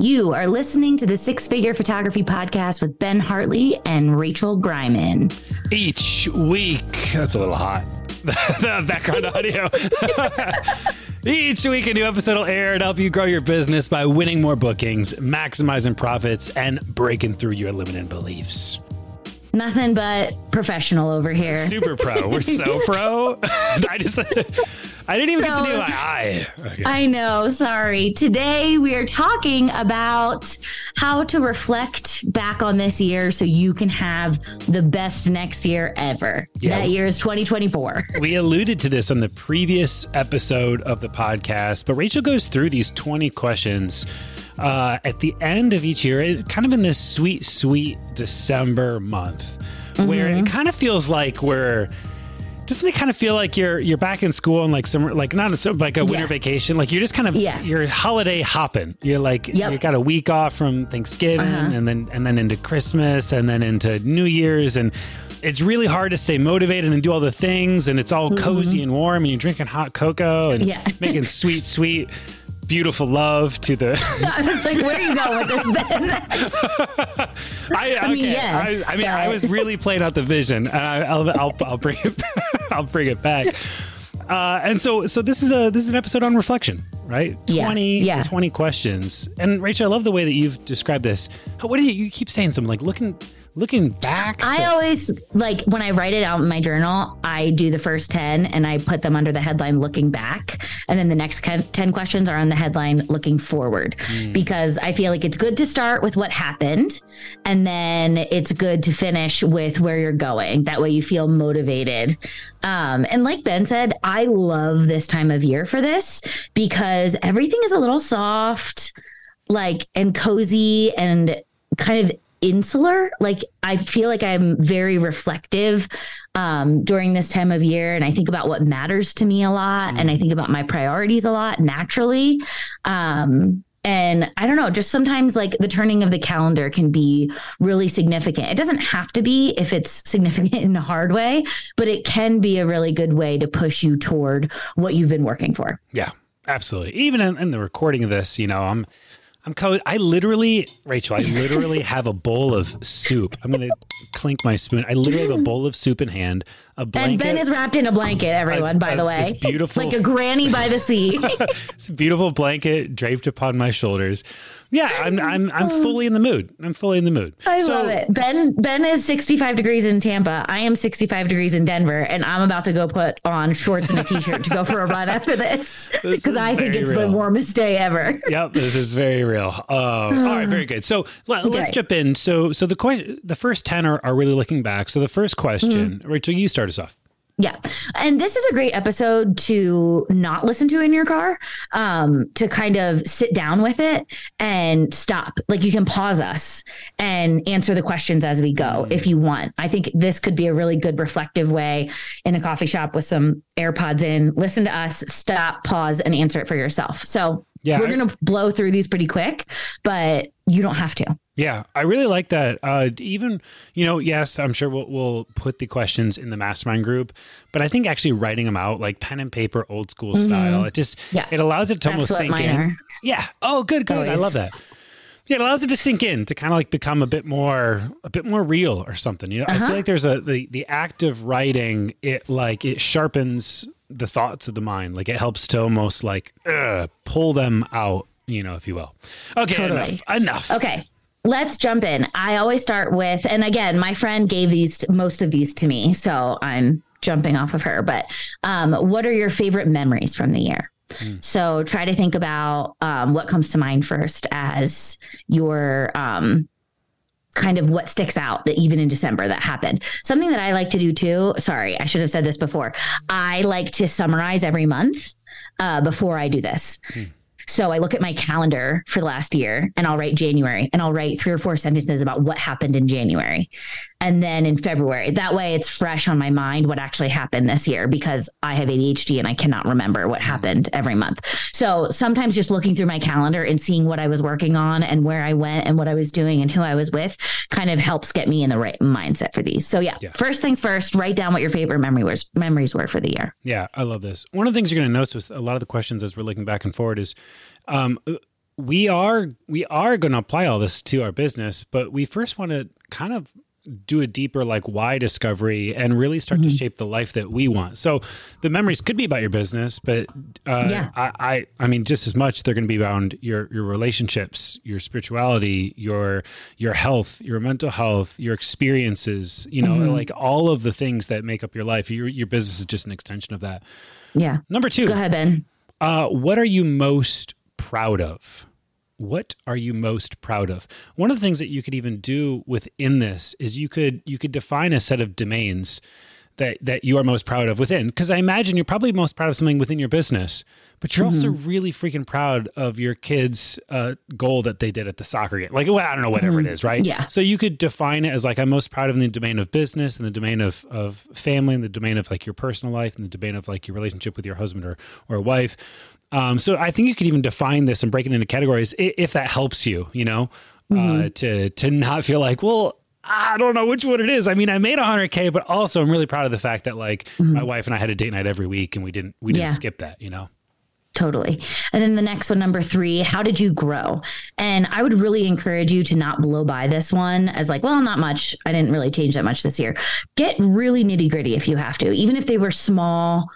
You are listening to the Six Figure Photography Podcast with Ben Hartley and Rachel Greiman. Each week, that's a little hot. the background audio. Each week, a new episode will air to help you grow your business by winning more bookings, maximizing profits, and breaking through your limiting beliefs. Nothing but professional over here. Super pro. We're so pro. I just, I didn't even get to do my eye. Okay. I know. Sorry. Today we are talking about how to reflect back on this year so you can have the best next year ever. Yeah. That year is 2024. We alluded to this on the previous episode of the podcast, but Rachel goes through these 20 questions uh, at the end of each year, it, kind of in this sweet, sweet December month, where it kind of feels like we're. Doesn't it kind of feel like you're you're back in school and like summer, like not a, like a winter Yeah. vacation? Like you're just kind of Yeah. you're holiday hopping. You're like Yep. you got a week off from Thanksgiving Uh-huh. and then and then into Christmas and then into New Year's and it's really hard to stay motivated and do all the things and it's all cozy and warm and you're drinking hot cocoa and Mm-hmm. Yeah. making sweet sweet beautiful love to the I was like, where are you going with this, Ben? I, I mean, okay, yes, I, I mean, I was really playing out the vision, and I, I'll, I'll, I'll bring it, I'll bring it back. Uh, and so, so this is a this is an episode on reflection, right? Yeah, 20, yeah. 20 questions. And Rachel, I love the way that you've described this. What do you, you keep saying? Something like looking, looking back. I always like when I write it out in my journal, I do the first 10 and I put them under the headline looking back. And then the next 10 questions are on the headline looking forward because I feel like it's good to start with what happened and then it's good to finish with where you're going. That way you feel motivated. Um, and like Ben said, I love this time of year for this because everything is a little soft, like, and cozy and kind of insular. Like i feel like i'm very reflective um, during this time of year and i think about what matters to me a lot and i think about my priorities a lot naturally. Um, and i don't know just sometimes like the turning of the calendar can be really significant. It doesn't have to be if it's significant in a hard way but it can be a really good way to push you toward what you've been working for. Yeah, absolutely. Even in, in the recording of this, you know, I'm I'm co- I literally, Rachel, I literally have a bowl of soup. I'm gonna clink my spoon. I literally have a bowl of soup in hand, a blanket. and ben is wrapped in a blanket everyone by uh, the way beautiful- like a granny by the sea It's a beautiful blanket draped upon my shoulders. Yeah, I'm I'm I'm fully in the mood. I'm fully in the mood. I So- love it. Ben Ben is 65 degrees in Tampa. I am 65 degrees in Denver, and I'm about to go put on shorts and a t-shirt to go for a run after this This because I think it's real. the warmest day ever. Yep, this is very real. Um, all right, very good. So let, us Okay. jump in. So so the que- the first ten are, are really looking back. So the first question, Mm-hmm. Rachel, you start us off. Yeah. And this is a great episode to not listen to in your car, um, to kind of sit down with it and stop. Like you can pause us and answer the questions as we go if you want. I think this could be a really good reflective way in a coffee shop with some AirPods in. Listen to us, stop, pause, and answer it for yourself. So Yeah, we're going to blow through these pretty quick, but you don't have to. Yeah, I really like that. Uh, even you know, yes, I'm sure we'll we'll put the questions in the mastermind group, but I think actually writing them out like pen and paper, old school style, it just Mm-hmm. Yeah. it allows it to almost sink mine in. Yeah. Oh, good, good. I love that. Yeah, it allows it to sink in to kind of like become a bit more a bit more real or something. You know, uh-huh. I feel like there's a the the act of writing it like it sharpens the thoughts of the mind. Like it helps to almost like uh, pull them out, you know, if you will. Okay, totally. enough. Enough. Okay. Let's jump in. I always start with, and again, my friend gave these most of these to me, so I'm jumping off of her. But um, what are your favorite memories from the year? Mm. So try to think about um, what comes to mind first as your um, kind of what sticks out that even in December that happened. Something that I like to do too. Sorry, I should have said this before. I like to summarize every month uh, before I do this. Mm. So I look at my calendar for the last year and I'll write January and I'll write three or four sentences about what happened in January. And then in February, that way it's fresh on my mind what actually happened this year because I have ADHD and I cannot remember what happened every month. So sometimes just looking through my calendar and seeing what I was working on and where I went and what I was doing and who I was with kind of helps get me in the right mindset for these. So yeah, yeah. first things first, write down what your favorite memory was, memories were for the year. Yeah, I love this. One of the things you're going to notice with a lot of the questions as we're looking back and forward is um, we are we are going to apply all this to our business, but we first want to kind of do a deeper like why discovery and really start mm-hmm. to shape the life that we want. So the memories could be about your business, but uh, yeah. I, I, I mean just as much they're going to be around your your relationships, your spirituality, your your health, your mental health, your experiences. You know, mm-hmm. like all of the things that make up your life. Your your business is just an extension of that. Yeah. Number two. Go ahead, Ben. Uh, what are you most proud of? What are you most proud of? One of the things that you could even do within this is you could you could define a set of domains that that you are most proud of within because I imagine you're probably most proud of something within your business, but you're mm-hmm. also really freaking proud of your kids' uh, goal that they did at the soccer game. Like, well, I don't know, whatever mm-hmm. it is, right? Yeah. So you could define it as like I'm most proud of in the domain of business, and the domain of of family, and the domain of like your personal life, and the domain of like your relationship with your husband or or wife. Um, so I think you could even define this and break it into categories if that helps you, you know, uh, mm-hmm. uh, to to not feel like, well, I don't know which one it is. I mean, I made 100k, but also I'm really proud of the fact that like mm-hmm. my wife and I had a date night every week, and we didn't we didn't yeah. skip that, you know. Totally. And then the next one, number three, how did you grow? And I would really encourage you to not blow by this one as like, well, not much. I didn't really change that much this year. Get really nitty gritty if you have to, even if they were small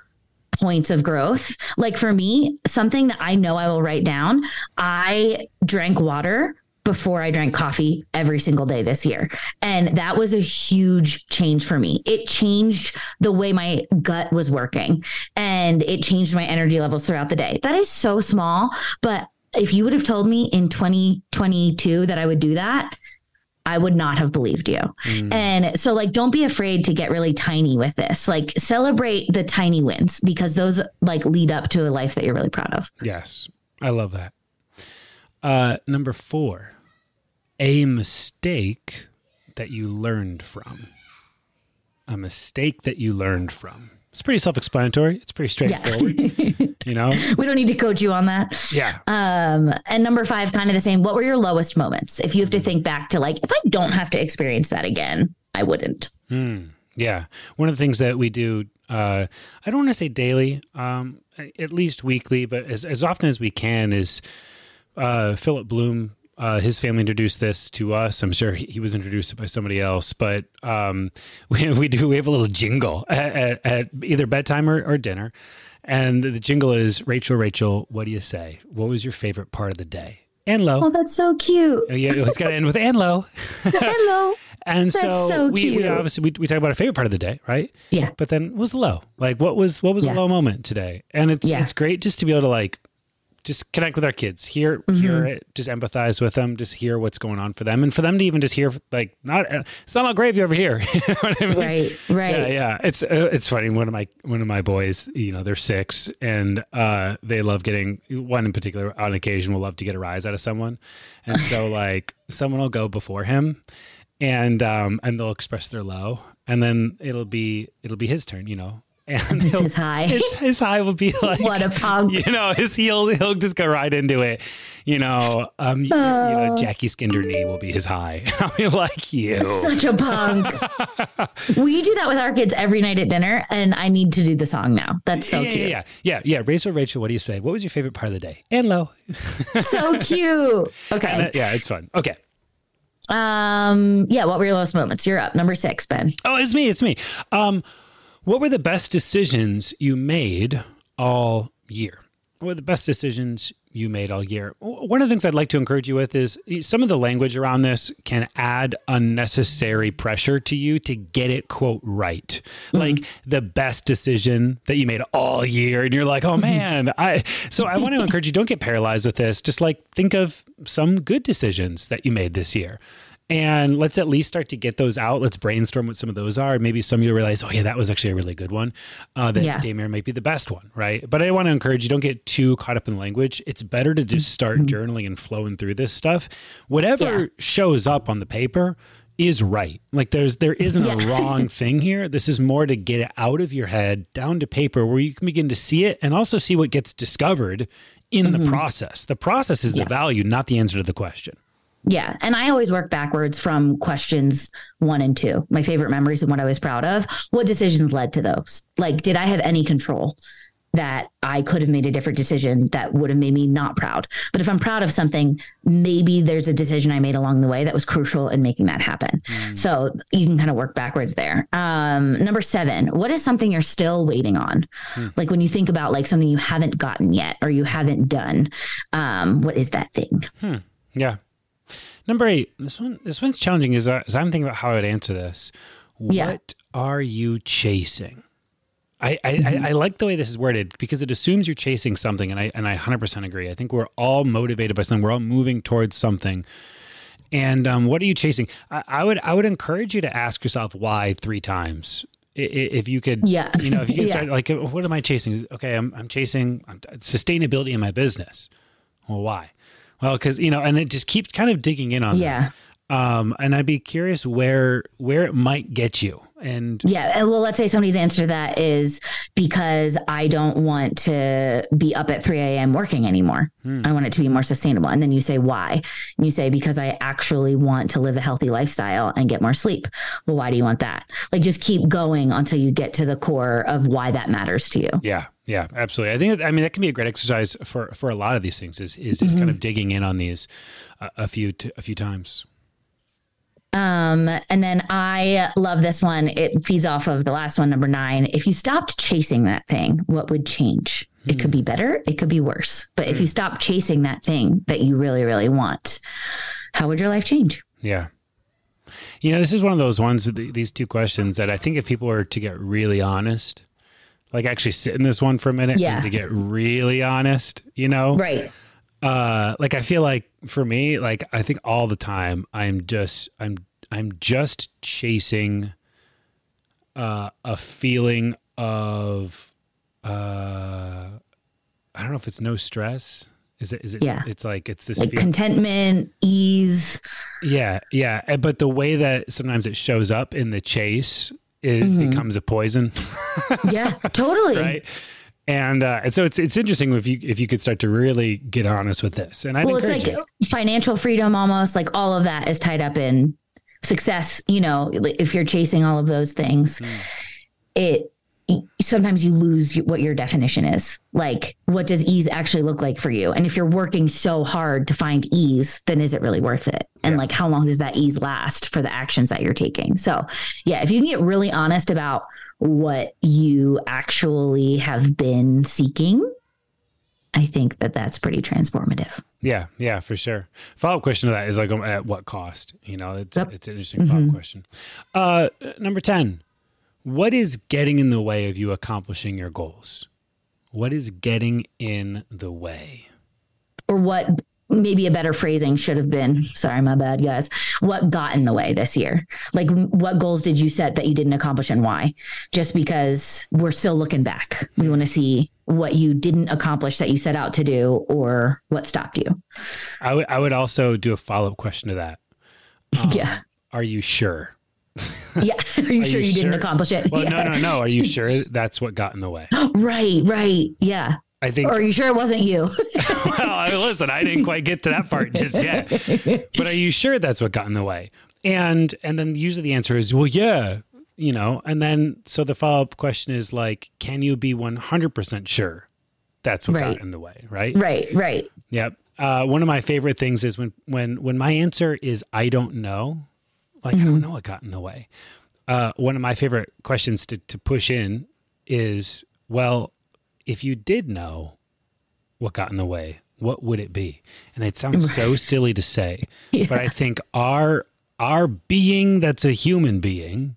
points of growth. Like for me, something that I know I will write down, I drank water before I drank coffee every single day this year. And that was a huge change for me. It changed the way my gut was working and it changed my energy levels throughout the day. That is so small, but if you would have told me in 2022 that I would do that, I would not have believed you. Mm. And so, like, don't be afraid to get really tiny with this. Like, celebrate the tiny wins because those like lead up to a life that you're really proud of. Yes. I love that. Uh, number four, a mistake that you learned from. A mistake that you learned from. It's pretty self-explanatory. It's pretty straightforward. Yeah. you know, we don't need to coach you on that. Yeah. Um, and number five, kind of the same. What were your lowest moments? If you have to think back to like, if I don't have to experience that again, I wouldn't. Mm, yeah. One of the things that we do, uh, I don't want to say daily, um, at least weekly, but as, as often as we can, is uh, Philip Bloom uh, his family introduced this to us. I'm sure he, he was introduced by somebody else, but um, we, we do we have a little jingle at, at, at either bedtime or, or, dinner, and the jingle is Rachel, Rachel, what do you say? What was your favorite part of the day? and low. Oh, that's so cute. Oh, yeah, it's got to end with Anlo. Anlo. and that's so, so we, we, obviously we, we talk about our favorite part of the day, right? Yeah. But then what was the low? Like what was what was yeah. a low moment today? And it's yeah. it's great just to be able to like just connect with our kids hear mm-hmm. hear it just empathize with them just hear what's going on for them. And for them to even just hear like not it's not all gravy over here. You know I mean? right right. Yeah yeah. It's uh, it's funny. One of my one of my boys you know they're six and uh they love getting one in particular on occasion will love to get a rise out of someone. And so like someone will go before him and um and they'll express their low and then it'll be it'll be his turn you know And This is high. His, his high will be like, What a punk. You know, his he'll he'll just go right into it. You know, um, y- you know, Oh. Jackie Skinder knee will be his high. I'll be like you. Such a punk. we do that with our kids every night at dinner, and I need to do the song now. That's so yeah, cute. yeah, yeah, yeah, yeah. Rachel, Rachel, what do you say? What was your favorite part of the day? And low. So cute. Okay. yeah, it's fun. Okay. Um. Yeah. What were your lowest moments? You're up. Number six, Ben. Oh, it's me. It's me. Um, what were the best decisions you made all year? What were the best decisions you made all year? One of the things I'd like to encourage you with is some of the language around this can add unnecessary pressure to you to get it quote right. Mm-hmm. Like the best decision that you made all year, and you're like, oh mm-hmm. man, I. So I want to encourage you. Don't get paralyzed with this. Just like think of some good decisions that you made this year. And let's at least start to get those out. Let's brainstorm what some of those are. Maybe some of you realize, oh yeah, that was actually a really good one. Uh, that Yeah. Damir might be the best one, right? But I want to encourage you: don't get too caught up in language. It's better to just start journaling and flowing through this stuff. Whatever Mm-hmm. Yeah. shows up on the paper is right. Like there's there isn't a wrong thing here. This is more to get it out of your head down to paper where you can begin to see it and also see what gets discovered in the process. The process is Mm-hmm. Yeah. the value, not the answer to the question. Yeah. And I always work backwards from questions one and two. My favorite memories and what I was proud of. What decisions led to those? Like, did I have any control that I could have made a different decision that would have made me not proud? But if I'm proud of something, maybe there's a decision I made along the way that was crucial in making that happen. So you can kind of work backwards there. Um, number seven, what is something you're still waiting on? Like when you think about like something you haven't gotten yet or you haven't done, um, what is that thing? Yeah. Number eight. This one. This one's challenging. Is as I'm thinking about how I'd answer this. Yeah. What are you chasing? I, I, Mm-hmm. I, I like the way this is worded because it assumes you're chasing something, and I and I 100% agree. I think we're all motivated by something. We're all moving towards something. And um, what are you chasing? I, I would I would encourage you to ask yourself why three times. I- i- If you could, Yeah. you know, if you could Yeah. start like, what am I chasing? Okay, I'm I'm chasing sustainability in my business. Well, why? Well, because you know, and it just keeps kind of digging in on that. Yeah. Um, and I'd be curious where where it might get you. And Yeah. Well, let's say somebody's answer to that is because I don't want to be up at 3 a.m. working anymore. Hmm. I want it to be more sustainable. And then you say, why? And you say, because I actually want to live a healthy lifestyle and get more sleep. Well, why do you want that? Like, just keep going until you get to the core of why that matters to you. yeah, yeah, absolutely. I think I mean that can be a great exercise for for a lot of these things. Is is just kind of digging in on these uh, a few t- a few times. Um, and then I love this one. It feeds off of the last one, number nine. If you stopped chasing that thing, what would change? It could be better, it could be worse. But if you stop chasing that thing that you really, really want, how would your life change? Yeah. You know, this is one of those ones with the, these two questions that I think if people were to get really honest, like actually sit in this one for a minute Yeah. and to get really honest, you know, Right. uh like i feel like for me like i think all the time i'm just i'm i'm just chasing uh a feeling of uh i don't know if it's no stress is it is it Yeah. it's like it's this Like contentment, ease. yeah yeah but the way that sometimes it shows up in the chase it Mm-hmm. becomes a poison Yeah, totally. right and uh and so it's it's interesting if you if you could start to really get honest with this and i Well, it's like you. financial freedom almost like all of that is tied up in success. You know, if you're chasing all of those things, it sometimes you lose what your definition is. Like, what does ease actually look like for you? And if you're working so hard to find ease, then is it really worth it? And like, how long does that ease last for the actions that you're taking? So, yeah, if you can get really honest about what you actually have been seeking, I think that that's pretty transformative. Yeah, yeah, for sure. Follow up question to that is like, um, at what cost? You know, it's Yep. it's an interesting follow up question. Uh, number ten, what is getting in the way of you accomplishing your goals? What is getting in the way? or what maybe a better phrasing should have been sorry my bad guys what got in the way this year like what goals did you set that you didn't accomplish and why just because we're still looking back we want to see what you didn't accomplish that you set out to do or what stopped you I would I would also do a follow up question to that. Um, yeah Are you sure? yeah. Are you Are sure you you, didn't accomplish it? Well, Yeah. no, no, no. Are you sure that's what got in the way? Right, right. Yeah. I think. Or are you sure it wasn't you? well, I- listen, I didn't quite get to that part just yet. But are you sure that's what got in the way? And and then usually the answer is, well, yeah, you know. And then so the follow up question is like, can you be one hundred percent sure that's what Right. got in the way? Right. right, right. Yep. Uh, one of my favorite things is when when when my answer is I don't know, like I don't know what got in the way. Uh, one of my favorite questions to to push in is, well, if you did know what got in the way, what would it be? And it sounds so silly to say, but I think our our being that's a human being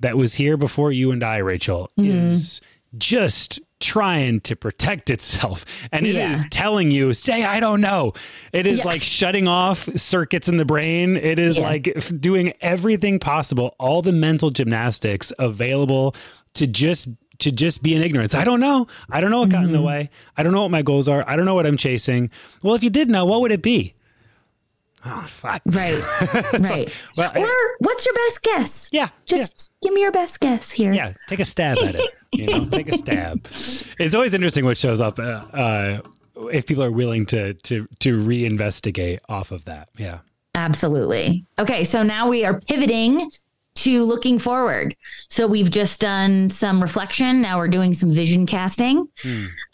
that was here before you and I, Rachel, is just trying to protect itself. And it is Yeah. telling you, say, I don't know. It is Yes. like shutting off circuits in the brain. It is Yeah. like doing everything possible, all the mental gymnastics available to just to just be in ignorance. I don't know. I don't know what got in the mm-hmm. way. I don't know what my goals are. I don't know what I'm chasing. Well, if you did know, what would it be? Oh, fuck. Right. right. well, I- what's your best guess? Yeah. Just give me your best guess here. yeah, take a stab at it. You know, take a stab. It's always interesting what shows up uh, uh, if people are willing to to to reinvestigate off of that. Yeah. Absolutely. Okay, so now we are pivoting to looking forward. So we've just done some reflection. Now we're doing some vision casting.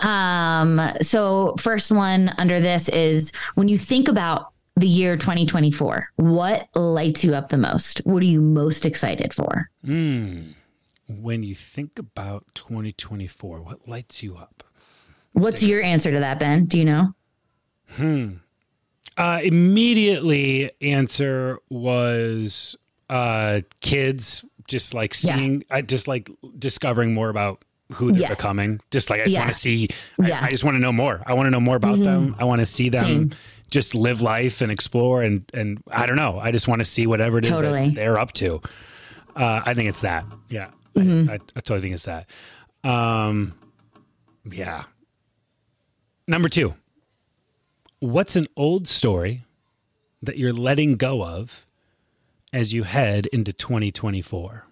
Um, so first one under this is when you think about the year 2024, what lights you up the most? What are you most excited for? When you think about 2024, what lights you up? What's your answer to that, Ben? Do you know? Uh, immediately answer was uh, kids just like Yeah. seeing, I just like discovering more about who they're Yeah. becoming. Just like I just Yeah. want to see. Mm-hmm. I, I just want to know more. I want to know more about them. I want to see them Same. just live life and explore. And and I don't know. I just want to see whatever it is Totally. that they're up to. Uh, I think it's that. Yeah, Mm-hmm. I, I, I totally think it's that. Um, yeah. Number two. What's an old story that you're letting go of as you head into 2024?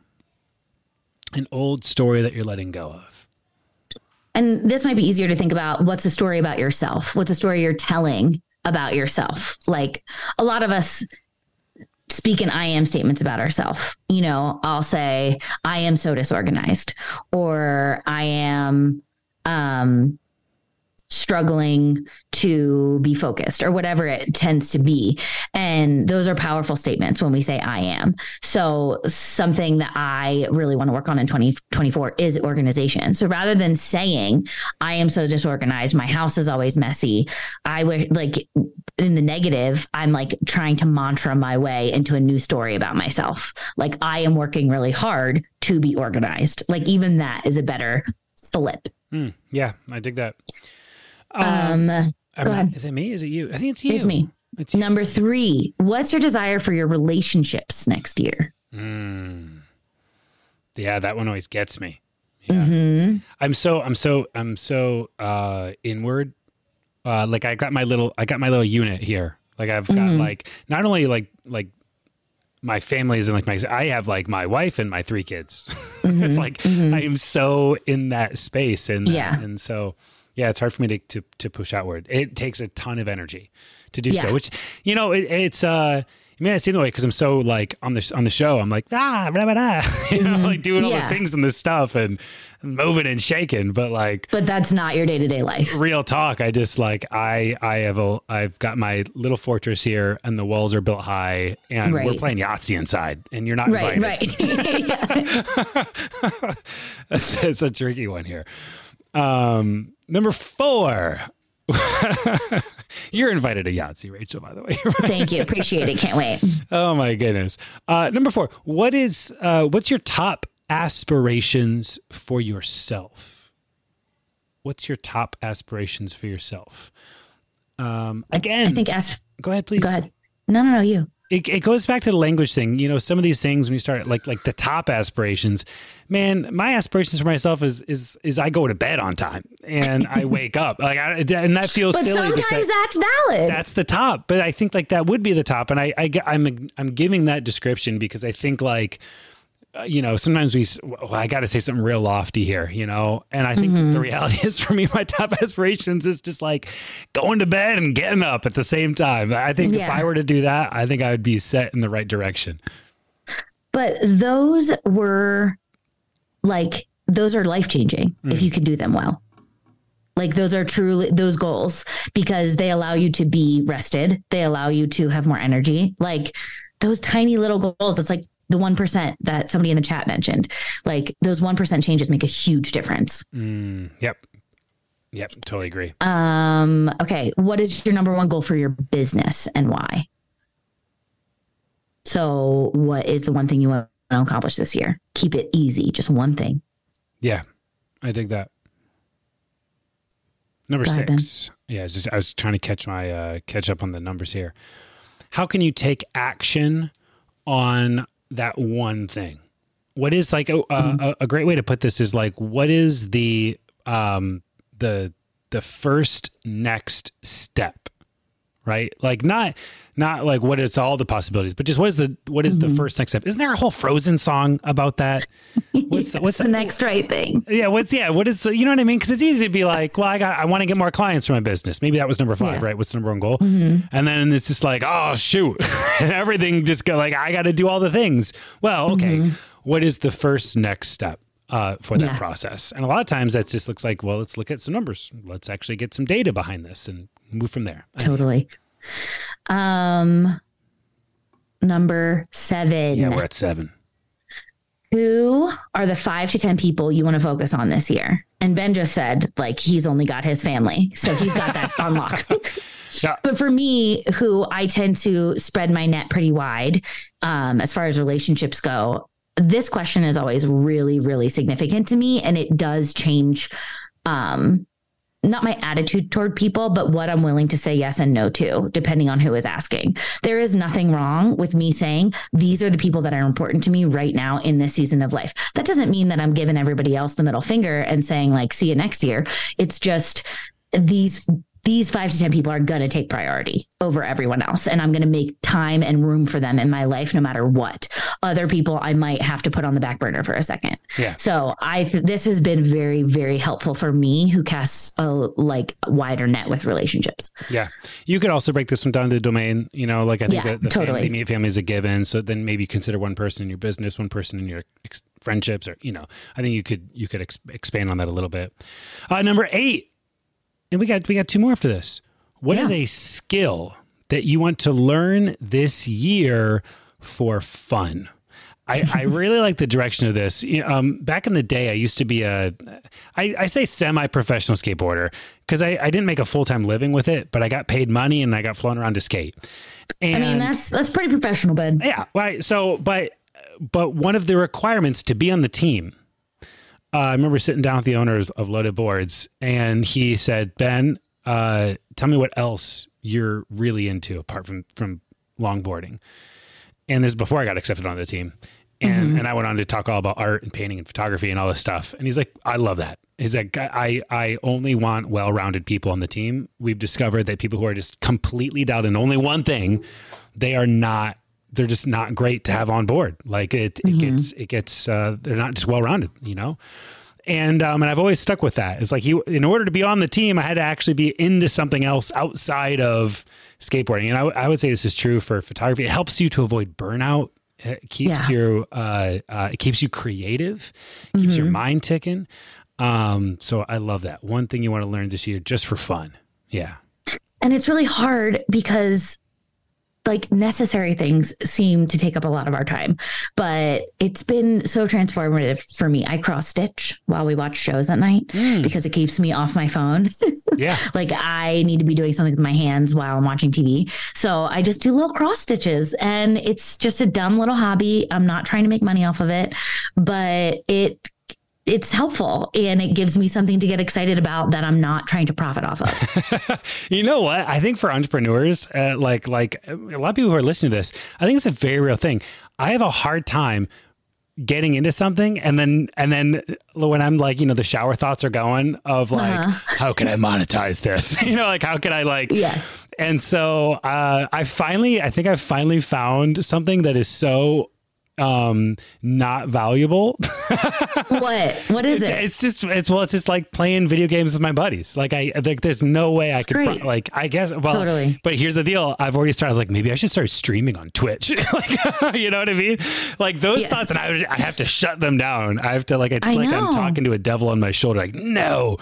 An old story that you're letting go of. and this might be easier to think about what's a story about yourself what's a story you're telling about yourself like a lot of us speak in i am statements about ourselves you know i'll say i am so disorganized or i am um struggling to be focused or whatever it tends to be. And those are powerful statements when we say i am. So something that i really want to work on in 2024 is organization. So rather than saying i am so disorganized my house is always messy i would like in the negative i'm like trying to mantra my way into a new story about myself. Like i am working really hard to be organized. Like even that is a better flip. Hmm, yeah, I dig that. um I'm go ahead. Is it me? Is it you? I think it's you. It's me. It's you. Number three, what's your desire for your relationships next year? Mm. Yeah, that one always gets me. Yeah. Mm-hmm. I'm so I'm so I'm so uh inward. Uh like I got my little I got my little unit here. Like I've got Mhm. like not only like like my family is in like my I have like my wife and my three kids. it's like I am so in that space and Mm-hmm. Yeah. and so yeah, it's hard for me to, to to push outward. It takes a ton of energy to do Yeah. so, which you know it, it's uh I mean, I see the way because I'm so like on the on the show. I'm like ah, blah, blah, blah. you know, like doing all Mm-hmm. Yeah. the things and this stuff and moving and shaking. But like But that's not your day to day life. real talk, I just like I I have a I've got my little fortress here, and the walls are built high, and we're playing Yahtzee inside, and you're not Right, invited. right. it's, it's a tricky one here. Um, number four. You're invited to Yahtzee, Rachel, by the way. Thank you. Appreciate it. Can't wait. oh my goodness. Uh, number four. What is uh, what's your top aspirations for yourself? What's your top aspirations for yourself? Um, again, I think ask go ahead, please. go ahead. No, no, no, you. It, it goes back to the language thing. You know, some of these things when you start like like the top aspirations, man, my aspirations for myself is is is I go to bed on time and I wake up like I, and that feels but silly. Sometimes to say, that's valid. That's the top, but I think like that would be the top, and I, I I'm I'm giving that description because I think like you know, sometimes we, well, I got to say something real lofty here, you know, and I think mm-hmm. the reality is for me, my top aspirations is just like going to bed and getting up at the same time. I think yeah. if I were to do that, I think I would be set in the right direction. But those were like, those are life changing mm-hmm. if you can do them well. Like those are truly those goals because they allow you to be rested. They allow you to have more energy. Like those tiny little goals. It's like the 1% that somebody in the chat mentioned. Like those 1% changes make a huge difference. Mm, yep. Yep. Totally agree. Um, okay. What is your number one goal for your business and why? So, what is the one thing you want to accomplish this year? Keep it easy, just one thing. Yeah, I dig that. Number Go six. Ahead, yeah, I was, just, I was trying to catch my uh, catch up on the numbers here. How can you take action on that one thing? What is like a, mm-hmm. a, a, great way to put this is like what is the um the the first next step right? Like not not like what is all the possibilities but just what is the what is mm-hmm. the first next step? Isn't there a whole frozen song about that? What's what's the next right thing. Yeah what's yeah what is you know what i mean? Because it's easy to be like well i got i want to get more clients for my business. Maybe that was number five yeah. right? What's the number one goal? Mm-hmm. and then it's just like oh shoot. Everything just go like i got to do all the things. Well okay. Mm-hmm. what is the first next step uh, for that yeah. process. And a lot of times that just looks like, well, let's look at some numbers. Let's actually get some data behind this and move from there. Totally. Um, number seven. Yeah, we're at seven. Who are the five to 10 people you want to focus on this year? And Ben just said, like, he's only got his family. So he's got that on lock. Yeah. But for me, who I tend to spread my net pretty wide um, as far as relationships go, this question is always really, really significant to me. And it does change um, not my attitude toward people, but what I'm willing to say yes and no to, depending on who is asking. There is nothing wrong with me saying these are the people that are important to me right now in this season of life. That doesn't mean that I'm giving everybody else the middle finger and saying, like, see you next year. It's just these these five to 10 people are going to take priority over everyone else. And I'm going to make time and room for them in my life, no matter what. Other people I might have to put on the back burner for a second. Yeah. So I, th- this has been very, very helpful for me who casts a like wider net with relationships. Yeah. You could also break this one down to the domain, you know, like I think yeah, the, the totally. family, family is a given. So then maybe consider one person in your business, one person in your ex- friendships, or, you know, I think you could, you could ex- expand on that a little bit. Uh, number eight, and we got we got two more after this. What yeah. is a skill that you want to learn this year for fun? I, I really like the direction of this. Um, back in the day, I used to be a, I, I say semi-professional skateboarder because I, I didn't make a full-time living with it, but I got paid money and I got flown around to skate. And, I mean, that's that's pretty professional, bud. Yeah, right. So, but but one of the requirements to be on the team uh, I remember sitting down with the owners of Loaded Boards, and he said, "Ben, uh, tell me what else you're really into apart from from longboarding." And this is before I got accepted on the team, and mm-hmm. and I went on to talk all about art and painting and photography and all this stuff. And he's like, "I love that." He's like, "I I only want well-rounded people on the team. We've discovered that people who are just completely dialed in only one thing, they are not they're just not great to have on board. Like it, it mm-hmm. gets, it gets, uh, they're not just well rounded, you know? And, um, and I've always stuck with that. It's like you, in order to be on the team, I had to actually be into something else outside of skateboarding. And I, I would say this is true for photography. It helps you to avoid burnout. It keeps yeah. you, uh, uh, it keeps you creative, keeps mm-hmm. your mind ticking. Um, so I love that. One thing you want to learn this year just for fun. Yeah. And it's really hard because like necessary things seem to take up a lot of our time, but it's been so transformative for me. I cross stitch while we watch shows at night mm. because it keeps me off my phone. yeah. like I need to be doing something with my hands while I'm watching TV. So I just do little cross stitches and it's just a dumb little hobby. I'm not trying to make money off of it, but it it's helpful and it gives me something to get excited about that I'm not trying to profit off of. you know what? I think for entrepreneurs, uh, like like a lot of people who are listening to this, I think it's a very real thing. I have a hard time getting into something and then and then when i'm like you know the shower thoughts are going of like uh-huh. how can i monetize this you know like how can i like yeah and so uh i finally i think i finally found something that is so um not valuable. What? What is it's, it? it's just it's well it's just like playing video games with my buddies. Like i like there's no way i could great. like i guess well totally. but here's the deal. I've already started like maybe i should start streaming on twitch. Like you know what i mean? Like those yes. thoughts and I, I have to shut them down. I have to like it's I like know. i'm talking to a devil on my shoulder like no.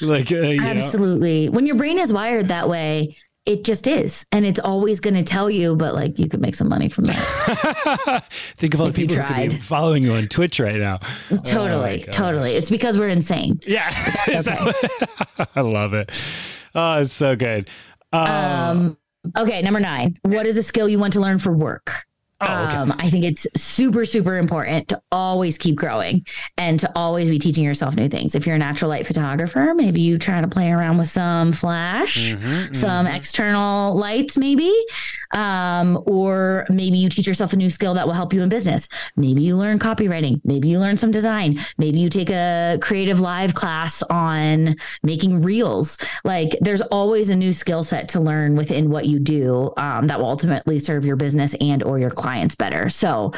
Like uh, absolutely know? when your brain is wired that way it just is and it's always going to tell you but like you could make some money from that. Think of all the people who could be following you on twitch right now. Totally oh totally. It's because we're insane. Yeah okay. i love it. Oh it's so good. Uh, um okay number nine. What is a skill you want to learn for work Oh, okay. um, I think it's super, super important to always keep growing and to always be teaching yourself new things. If you're a natural light photographer, maybe you try to play around with some flash, mm-hmm, some mm-hmm. external lights, maybe. Um, or maybe you teach yourself a new skill that will help you in business. Maybe you learn copywriting. Maybe you learn some design. Maybe you take a CreativeLive class on making reels. Like there's always a new skill set to learn within what you do um, that will ultimately serve your business and or your clients better. So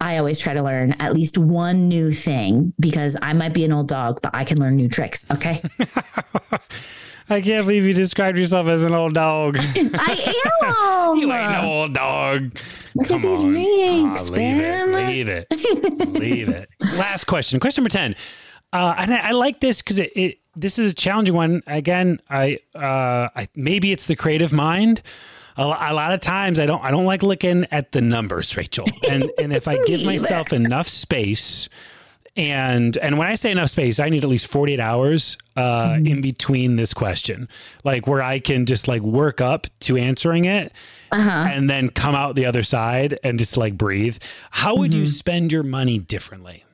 I always try to learn at least one new thing because I might be an old dog, but I can learn new tricks. Okay. I can't believe you described yourself as an old dog. I am. you ain't no old dog. Look Come at these on. rings, oh, leave it. Leave it. leave it. Last question. Question number 10. Uh, and I, I like this because it, it, this is a challenging one. Again, I, uh, I maybe it's the creative mind a, a, lot of times I don't I don't like looking at the numbers, Rachel. And and if I give myself enough space and and when I say enough space, I need at least 48 hours uh, mm-hmm. in between this question, like where I can just like work up to answering it. Uh-huh. And then come out the other side and just like breathe. How would mm-hmm. you spend your money differently?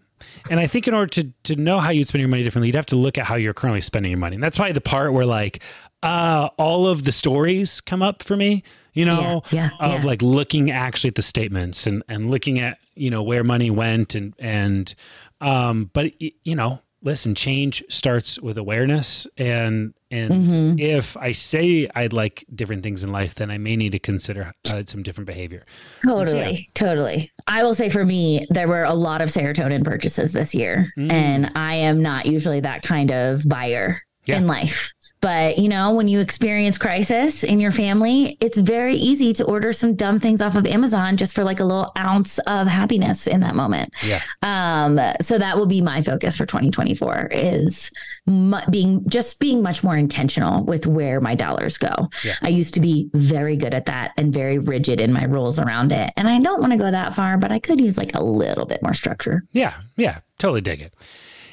And I think in order to to know how you'd spend your money differently, you'd have to look at how you're currently spending your money. And that's probably the part where like uh, all of the stories come up for me, you know, yeah, yeah, of yeah. like looking actually at the statements and, and looking at, you know, where money went and, and, um, but you know, listen, change starts with awareness and, and mm-hmm. if I say I'd like different things in life, then I may need to consider uh, some different behavior. Totally. So, totally. I will say for me, there were a lot of serotonin purchases this year, mm. and I am not usually that kind of buyer in life. But, you know, when you experience crisis in your family, it's very easy to order some dumb things off of Amazon just for like a little ounce of happiness in that moment. Yeah. Um, so that will be my focus for 2024 is mu- being just being much more intentional with where my dollars go. Yeah. I used to be very good at that and very rigid in my rules around it. And I don't want to go that far, but I could use like a little bit more structure. Yeah. Yeah. Totally dig it.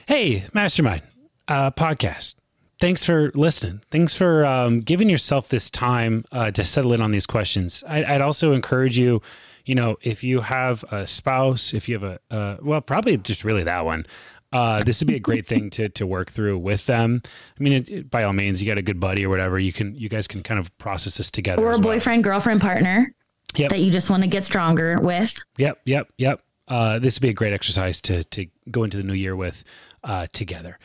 Hey, Mastermind uh, podcast thanks for listening. Thanks for um, giving yourself this time uh, to settle in on these questions. I, would also encourage you, you know, if you have a spouse, if you have a, uh, well, probably just really that one. Uh, this would be a great thing to to work through with them. I mean, it, it, by all means, you got a good buddy or whatever. You can you guys can kind of process this together, or a boyfriend, well. girlfriend, partner yep. that you just want to get stronger with. Yep, yep, yep. Uh, this would be a great exercise to to go into the new year with uh, together.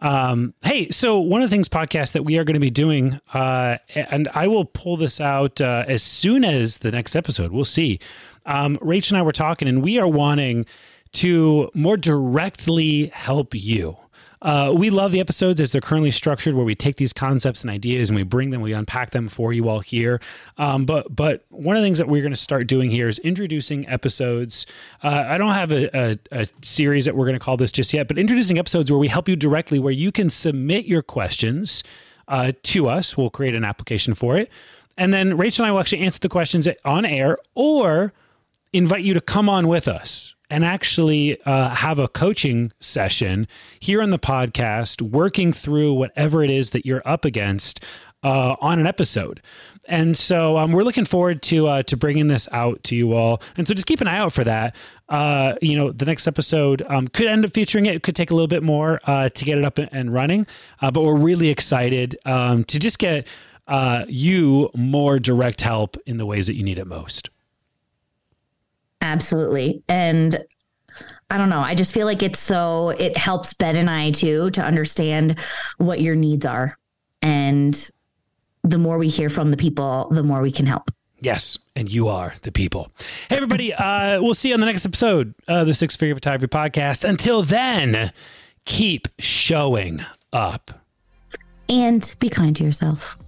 Um, hey, so one of the things podcast that we are going to be doing, uh, and I will pull this out uh, as soon as the next episode. We'll see. Um, Rach and I were talking, and we are wanting to more directly help you. Uh, we love the episodes as they're currently structured, where we take these concepts and ideas and we bring them, we unpack them for you all here. Um, but but one of the things that we're going to start doing here is introducing episodes. Uh, I don't have a, a, a series that we're going to call this just yet, but introducing episodes where we help you directly, where you can submit your questions uh, to us. We'll create an application for it, and then Rachel and I will actually answer the questions on air or invite you to come on with us and actually uh, have a coaching session here on the podcast, working through whatever it is that you're up against uh, on an episode. And so um, we're looking forward to uh, to bringing this out to you all. And so just keep an eye out for that. uh, you know, the next episode um, could end up featuring it. It could take a little bit more uh, to get it up and running, uh, but we're really excited um, to just get uh, you more direct help in the ways that you need it most. Absolutely. And I don't know. I just feel like it's so, it helps Ben and I too to understand what your needs are. And the more we hear from the people, the more we can help. Yes, and you are the people. Hey, everybody, uh, we'll see you on the next episode of the Six Figure Photography Podcast. Until then, keep showing up. And be kind to yourself.